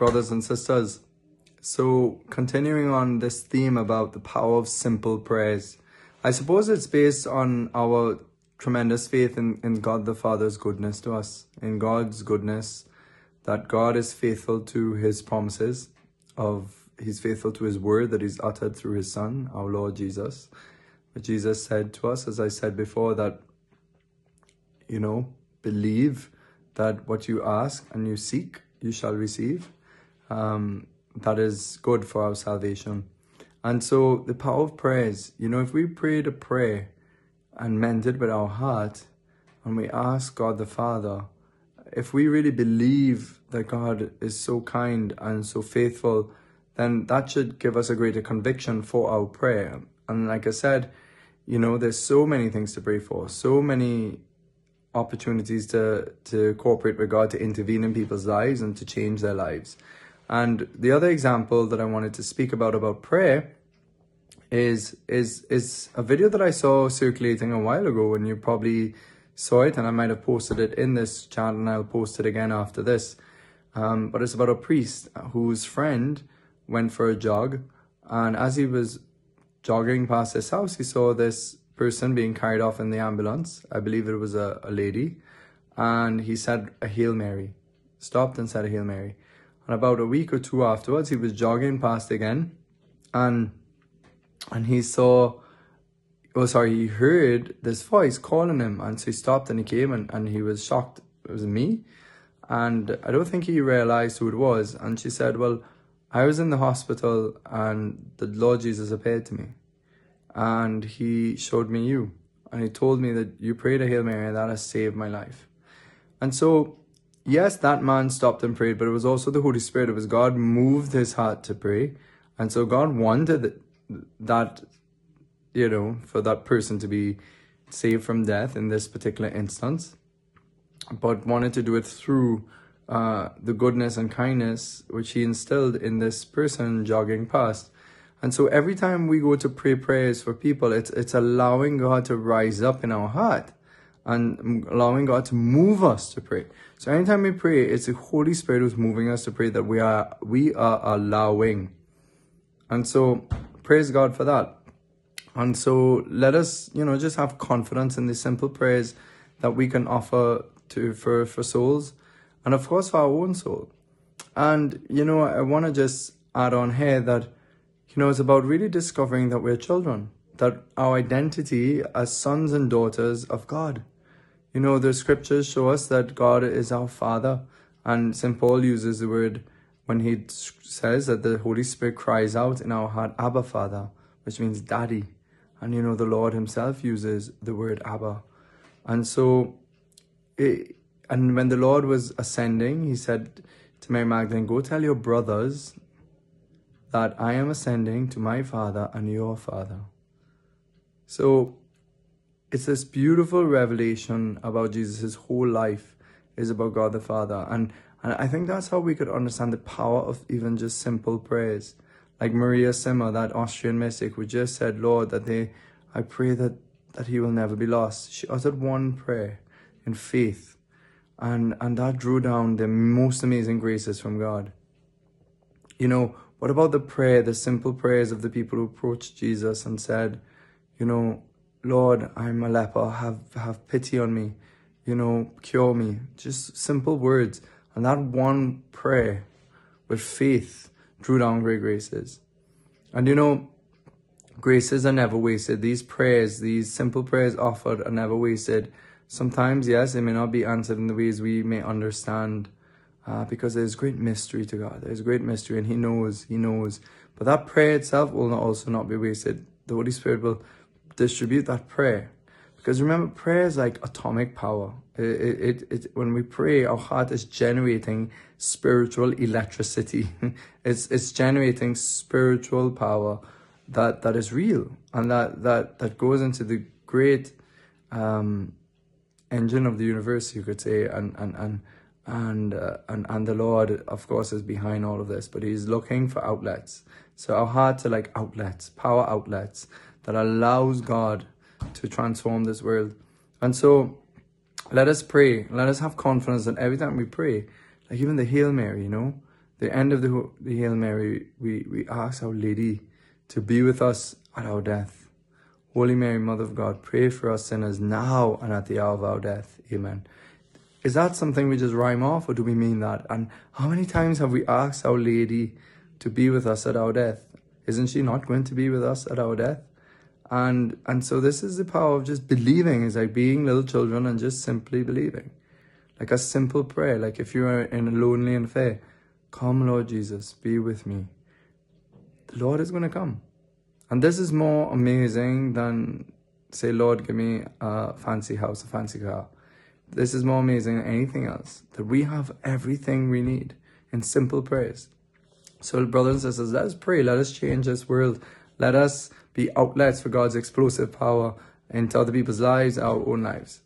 brothers and sisters. So, continuing on this theme about the power of simple prayers, I suppose it's based on our tremendous faith in, in God the Father's goodness to us, in God's goodness, that God is faithful to his promises of he's faithful to his word that he's uttered through his son, our Lord Jesus. But Jesus said to us, as I said before, that you know, believe that what you ask and you seek, you shall receive. Um, that is good for our salvation. And so the power of prayers, you know, if we pray to pray and meant it with our heart, and we ask God the Father, if we really believe that God is so kind and so faithful, then that should give us a greater conviction for our prayer. And like I said, you know, there's so many things to pray for, so many opportunities to to cooperate with God, to intervene in people's lives and to change their lives. And the other example that I wanted to speak about about prayer is is is a video that I saw circulating a while ago, and you probably saw it, and I might have posted it in this channel, and I'll post it again after this. Um, but it's about a priest whose friend went for a jog, and as he was jogging past his house, he saw this person being carried off in the ambulance. I believe it was a, a lady. And he said a Hail Mary. Stopped and said a Hail Mary. And about a week or two afterwards, he was jogging past again. And and he saw oh sorry, he heard this voice calling him and so he stopped and he came and, and he was shocked. It was me. And I don't think he realized who it was. And she said, Well, I was in the hospital and the Lord Jesus appeared to me and he showed me you. And he told me that you prayed a Hail Mary and that has saved my life. And so, yes, that man stopped and prayed, but it was also the Holy Spirit. It was God moved his heart to pray. And so God wanted that, you know, for that person to be saved from death in this particular instance, but wanted to do it through uh, the goodness and kindness which he instilled in this person jogging past. And so every time we go to pray prayers for people, it's, it's allowing God to rise up in our heart and allowing God to move us to pray. So anytime we pray, it's the Holy Spirit who's moving us to pray that we are, we are allowing. And so praise God for that. And so let us, you know, just have confidence in the simple prayers that we can offer to for, for souls and of course for our own soul. And you know, I want to just add on here that you know, it's about really discovering that we're children, that our identity as sons and daughters of God. You know, the scriptures show us that God is our Father, and St. Paul uses the word when he says that the Holy Spirit cries out in our heart, Abba, Father, which means daddy. And you know, the Lord Himself uses the word Abba. And so, it, and when the Lord was ascending, He said to Mary Magdalene, Go tell your brothers that I am ascending to my Father and your Father. So it's this beautiful revelation about Jesus' whole life is about God the Father. And, and I think that's how we could understand the power of even just simple prayers. Like Maria Simma, that Austrian mystic, who just said, Lord, that they I pray that, that he will never be lost. She uttered one prayer in faith. And and that drew down the most amazing graces from God. You know, what about the prayer, the simple prayers of the people who approached Jesus and said, you know, Lord, I'm a leper, have, have pity on me, you know, cure me. Just simple words. And that one prayer with faith drew down great graces. And you know, graces are never wasted. These prayers, these simple prayers offered are never wasted. Sometimes, yes, they may not be answered in the ways we may understand uh, because there's great mystery to God. There's great mystery, and He knows, He knows. But that prayer itself will not also not be wasted. The Holy Spirit will distribute that prayer. Because remember, prayer is like atomic power. It, it, it, it, when we pray, our heart is generating spiritual electricity. it's, it's generating spiritual power that, that is real and that, that, that goes into the great um, engine of the universe, you could say, and, and, and and uh, and and the Lord, of course, is behind all of this, but He's looking for outlets. So our hearts are like outlets, power outlets that allows God to transform this world. And so, let us pray. Let us have confidence that every time we pray, like even the Hail Mary, you know, the end of the, the Hail Mary, we, we ask Our Lady to be with us at our death. Holy Mary, Mother of God, pray for us sinners now and at the hour of our death. Amen. Is that something we just rhyme off or do we mean that? And how many times have we asked Our Lady to be with us at our death? Isn't she not going to be with us at our death? And and so this is the power of just believing, is like being little children and just simply believing. Like a simple prayer, like if you are in a lonely and fair, come Lord Jesus, be with me. The Lord is going to come. And this is more amazing than, say, Lord, give me a fancy house, a fancy car. This is more amazing than anything else, that we have everything we need in simple prayers. So, brothers and sisters, let us pray. Let us change this world. Let us be outlets for God's explosive power into other people's lives, our own lives.